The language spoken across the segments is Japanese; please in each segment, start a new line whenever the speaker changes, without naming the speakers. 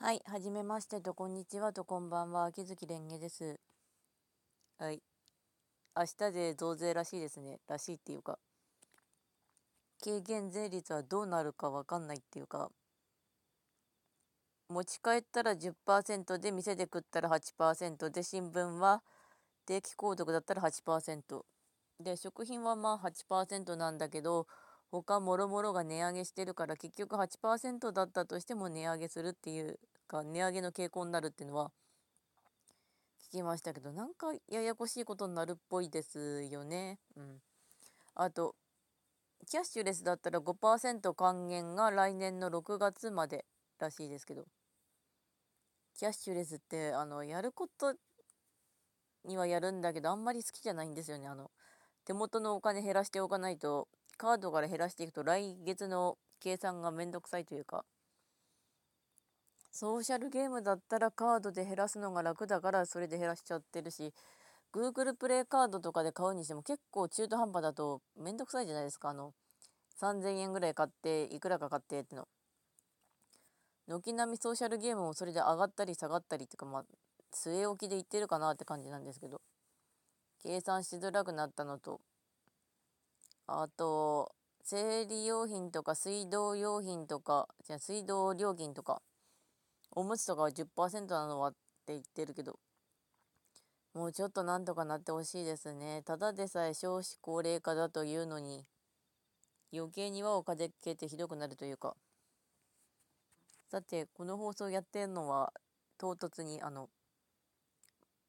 はい、はじめましてと、こんにちはと、こんばんは、秋月蓮華です。はい。明日で増税らしいですね。らしいっていうか、軽減税率はどうなるかわかんないっていうか、持ち帰ったら10%で、店で食ったら8%で、新聞は定期購読だったら8%。で、食品はまあ8%なんだけど、他もろもろが値上げしてるから結局8%だったとしても値上げするっていうか値上げの傾向になるっていうのは聞きましたけどなんかややこしいことになるっぽいですよね。うん、あとキャッシュレスだったら5%還元が来年の6月までらしいですけどキャッシュレスってあのやることにはやるんだけどあんまり好きじゃないんですよねあの手元のお金減らしておかないとカードから減らしていくと来月の計算がめんどくさいというか。ソーシャルゲームだったらカードで減らすのが楽だからそれで減らしちゃってるし Google プレイカードとかで買うにしても結構中途半端だとめんどくさいじゃないですか。あの3000円ぐらい買っていくらか買ってっての。軒並みソーシャルゲームもそれで上がったり下がったりっていうかまあ据え置きで言ってるかなって感じなんですけど。計算しづらくなったのとあと、生理用品とか水道用品とか、じゃ水道料金とか、おむつとかは10%なのはって言ってるけど、もうちょっとなんとかなってほしいですね。ただでさえ少子高齢化だというのに、余計に輪をかけてひどくなるというか。さて、この放送やってるのは、唐突に、あの、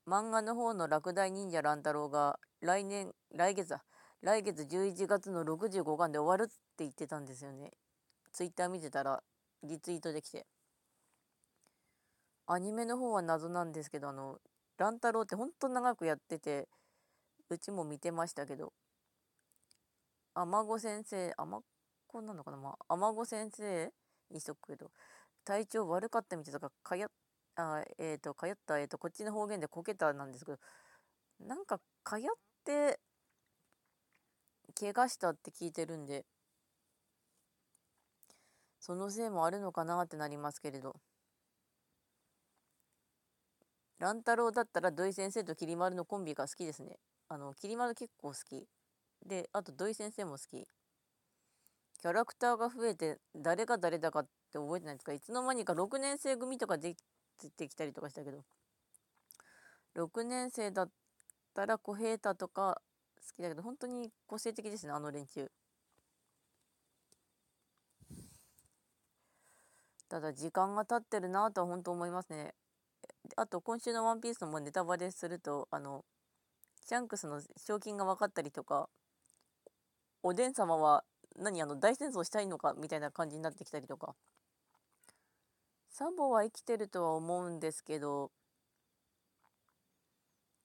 漫画の方の落第忍者乱太郎が来年、来月だ、来月11月の65巻で終わるって言ってたんですよね。ツイッター見てたらリツイートできて。アニメの方は謎なんですけど、あの、乱太郎ってほんと長くやってて、うちも見てましたけど、あまご先生、あまこなのかな？まあ、あまご先生にしとくけど、体調悪かったみたいだか、かや、あえっ、ー、と、かやった、えっ、ー、と、こっちの方言でこけたなんですけど、なんか、かやって、怪我したって聞いてるんで、そのせいもあるのかなってなりますけれど。乱太郎だったら土井先生ときり丸のコンビが好きですね。あの、きり丸結構好き。で、あと土井先生も好き。キャラクターが増えて誰が誰だかって覚えてないですか？いつの間にか6年生組とか出てきたりとかしたけど。6年生だったら小平太とか好きだけど本当に個性的ですねあの連中ただ時間が経ってるなとは本当思いますね。あと今週の「ワンピースのもネタバレするとあのシャンクスの賞金が分かったりとかおでん様は何あの大戦争したいのかみたいな感じになってきたりとか。サボは生きてるとは思うんですけど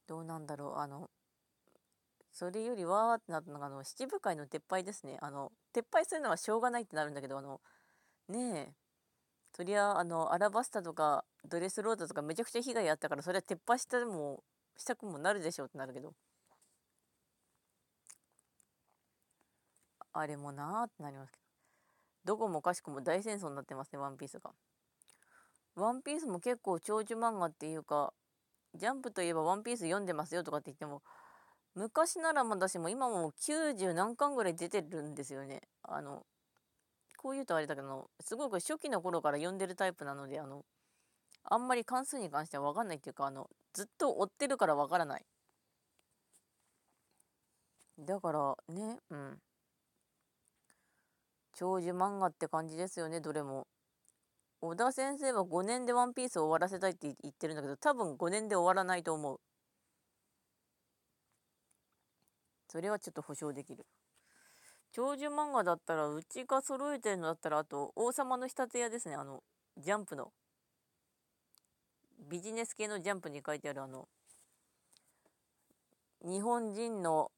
どうなんだろうあのそれよりはってなったのがあの七部会の撤廃ですね。あの撤廃するのはしょうがないってなるんだけどあのねえ。そりゃあのアラバスタとかドレスロードとかめちゃくちゃ被害あったからそれは撤廃してもしたくもなるでしょうってなるけど。あれもなーってなりますけど。どこもかしこも大戦争になってますねワンピースが。ワンピースも結構長寿漫画っていうかジャンプといえばワンピース読んでますよとかって言っても昔ならまだしも今も90何巻ぐらい出てるんですよね。あの、こう言うとあれだけど、すごく初期の頃から読んでるタイプなので、あの、あんまり関数に関しては分かんないっていうか、あの、ずっと追ってるから分からない。だからね、うん。長寿漫画って感じですよね、どれも。小田先生は5年でワンピースを終わらせたいって言ってるんだけど、多分5年で終わらないと思う。それはちょっと保証できる。長寿漫画だったら、うちが揃えてるのだったら、あと、王様の仕立て屋ですね。あの、ジャンプの。ビジネス系のジャンプに書いてあるあの、日本人の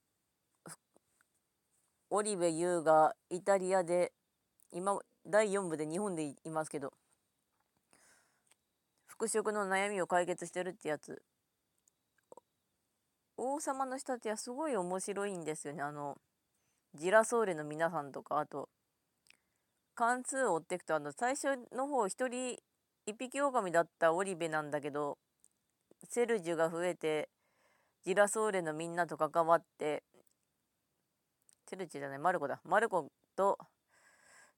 織部優がイタリアで、今、第4部で日本でいますけど、服飾の悩みを解決してるってやつ。王様の仕立てはすごい面白いんですよね。あの、ジラソーレの皆さんとか、あと、関数を追っていくと、あの、最初の方、一人一匹狼だったオリベなんだけどセルジュが増えてジラソーレのみんなと関わってセルジュじゃないマルコだマルコと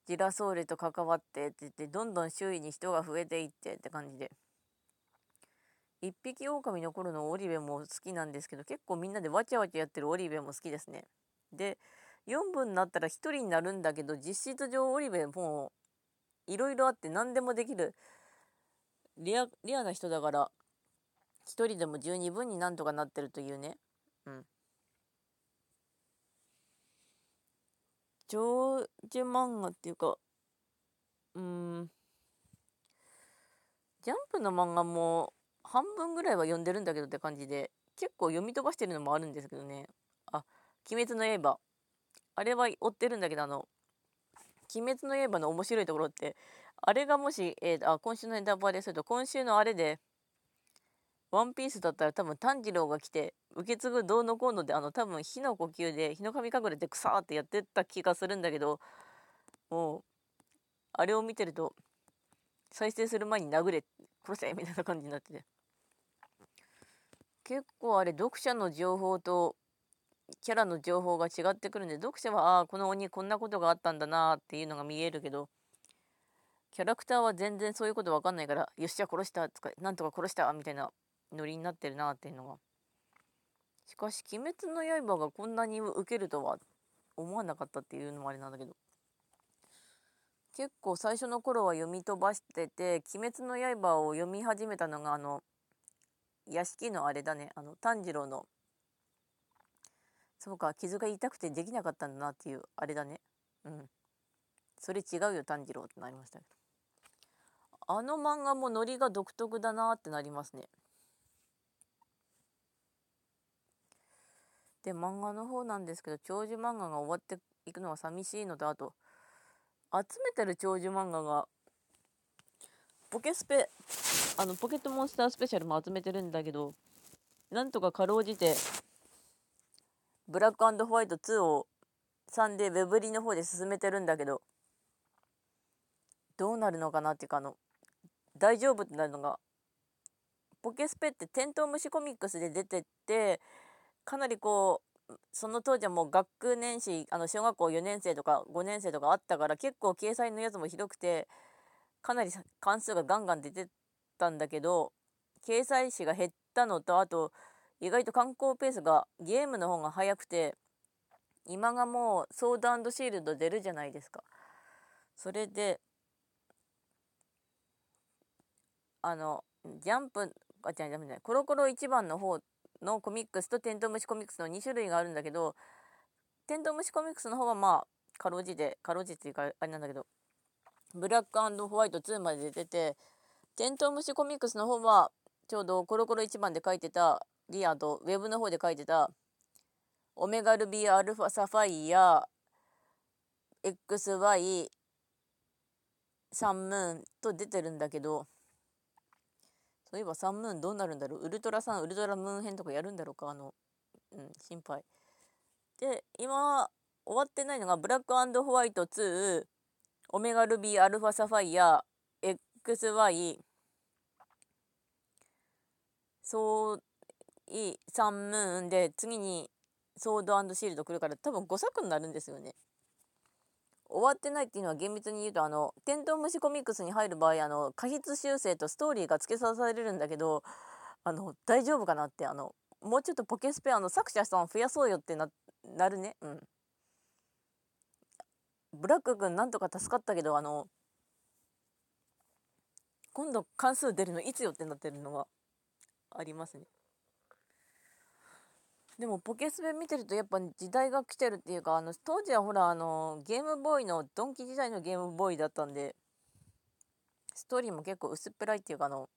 ジラソーレと関わってって言ってどんどん周囲に人が増えていってって感じで一匹狼の頃のオリベも好きなんですけど結構みんなでわちゃわちゃやってるオリベも好きですね。で4分になったら1人になるんだけど実質上オリベもういろいろあって何でもできるリアリアな人だから1人でも十二分になんとかなってるというね。うん。長寿漫画っていうかうーん。ジャンプの漫画も半分ぐらいは読んでるんだけどって感じで結構読み飛ばしてるのもあるんですけどね。あ「鬼滅の刃」あれは追ってるんだけどあの「鬼滅の刃」の面白いところってあれがもし、えー、あ今週のネタバレすると今週のあれでワンピースだったら多分炭治郎が来て受け継ぐどうのこうのであの多分火の呼吸で火の神隠れてくさーってやってた気がするんだけどもうあれを見てると再生する前に殴れ殺せみたいな感じになってて。結構あれ読者の情報とキャラの情報が違ってくるんで読者はああこの鬼こんなことがあったんだなっていうのが見えるけどキャラクターは全然そういうこと分かんないからよっしゃ殺したとかなんとか殺したみたいなノリになってるなっていうのが。しかし「鬼滅の刃」がこんなに受けるとは思わなかったっていうのもあれなんだけど。結構最初の頃は読み飛ばしてて「鬼滅の刃」を読み始めたのがあの屋敷のあれだね。あの炭治郎の。そうか傷が痛くてできなかったんだなっていうあれだね。うん。それ違うよ炭治郎ってなりましたけど。あの漫画もノリが独特だなってなりますね。で漫画の方なんですけど長寿漫画が終わっていくのは寂しいのとあと集めてる長寿漫画がポケスペあのポケットモンスタースペシャルも集めてるんだけどなんとかかろうじてブラックホワイト2を3でウェブリの方で進めてるんだけどどうなるのかなっていうかあの大丈夫ってなるのがポケスペってテントウムシコミックスで出てってかなりこうその当時はもう学年誌あの小学校4年生とか5年生とかあったから結構掲載のやつもひどくてかなり関数がガンガン出てたんだけど掲載誌が減ったのとあと意外と観光ペースがゲームの方が早くて今がもうソードシールド出るじゃないですか。それであのジャンプあ違うダメじゃないコロコロ1番の方のコミックスとテントウムシコミックスの2種類があるんだけどテントウムシコミックスの方はまあかろうじてかろうじっていうかあれなんだけどブラックホワイト2まで出ててテントウムシコミックスの方はちょうどコロコロ1番で書いてたリアとウェブの方で書いてたオメガルビーアルファサファイア XY サンムーンと出てるんだけどそういえばサンムーンどうなるんだろう？ウルトラサンウルトラムーン編とかやるんだろうか？あのうん心配。で今終わってないのがブラックホワイト2オメガルビーアルファサファイア XY そういサンムーンで次にソードシールド来るから多分5作になるんですよね。終わってないっていうのは厳密に言うとあのテントウムシコミックスに入る場合あの過失修正とストーリーが付けさせられるんだけどあの大丈夫かなってあのもうちょっとポケスペアの作者さん増やそうよってななるねうんブラック君なんとか助かったけどあの今度関数出るのいつよってなってるのがありますね。でもポケスペ見てるとやっぱ時代が来てるっていうかあの当時はほらあのゲームボーイのドンキ時代のゲームボーイだったんでストーリーも結構薄っぺらいっていうかあの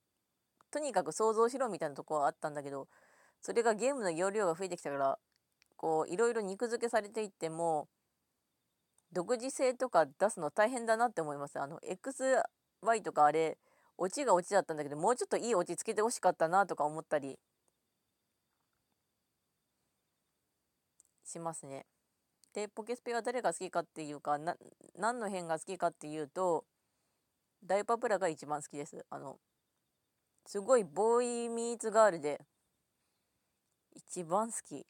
とにかく想像しろみたいなとこはあったんだけどそれがゲームの容量が増えてきたからこういろいろ肉付けされていっても独自性とか出すの大変だなって思いますあの XY とかあれオチがオチだったんだけどもうちょっといいオチつけてほしかったなとか思ったりしますね。でポケスペは誰が好きかっていうかな何の辺が好きかっていうと大パプラが一番好きです。あの、すごいボーイミーツガールで、一番好き。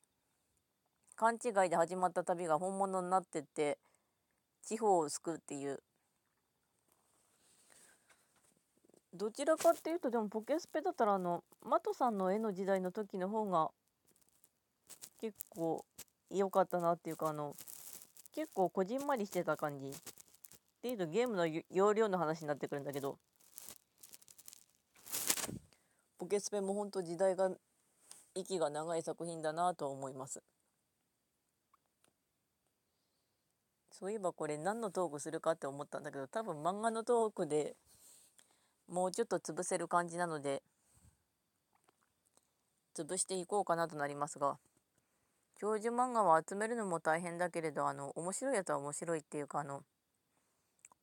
勘違いで始まった旅が本物になってって、地方を救うっていう。どちらかっていうと、でもポケスペだったら、あの、マトさんの絵の時代の時の方が、結構良かったなっていうか、あの、結構こじんまりしてた感じ。っていうとゲームの容量の話になってくるんだけど、ポケスペも本当時代が、息が長い作品だなと思います。そういえばこれ何のトークするかって思ったんだけど、多分漫画のトークでもうちょっと潰せる感じなので、潰していこうかなとなりますが、教授漫画は集めるのも大変だけれど、あの、面白いやつは面白いっていうか、あの、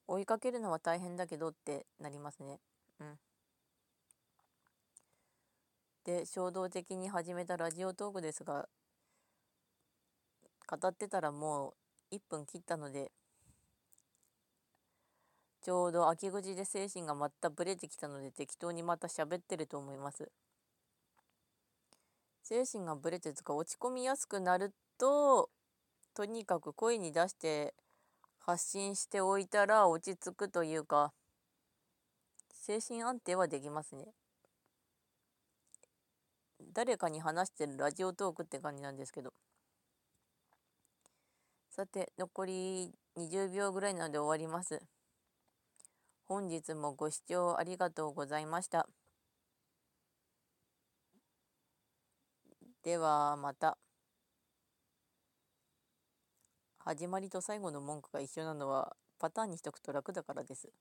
追いかけるのは大変だけどってなりますね。うん。で、衝動的に始めたラジオトークですが、語ってたらもう1分切ったので、ちょうど秋口で精神がまたブレてきたので適当にまた喋ってると思います。精神がブレてつか落ち込みやすくなると、とにかく声に出して発信しておいたら落ち着くというか、精神安定はできますね。誰かに話してるラジオトークって感じなんですけど。さて、残り20秒ぐらいなので終わります。本日もご視聴ありがとうございました。ではまた。始まりと最後の文句が一緒なのはパターンにしとくと楽だからです。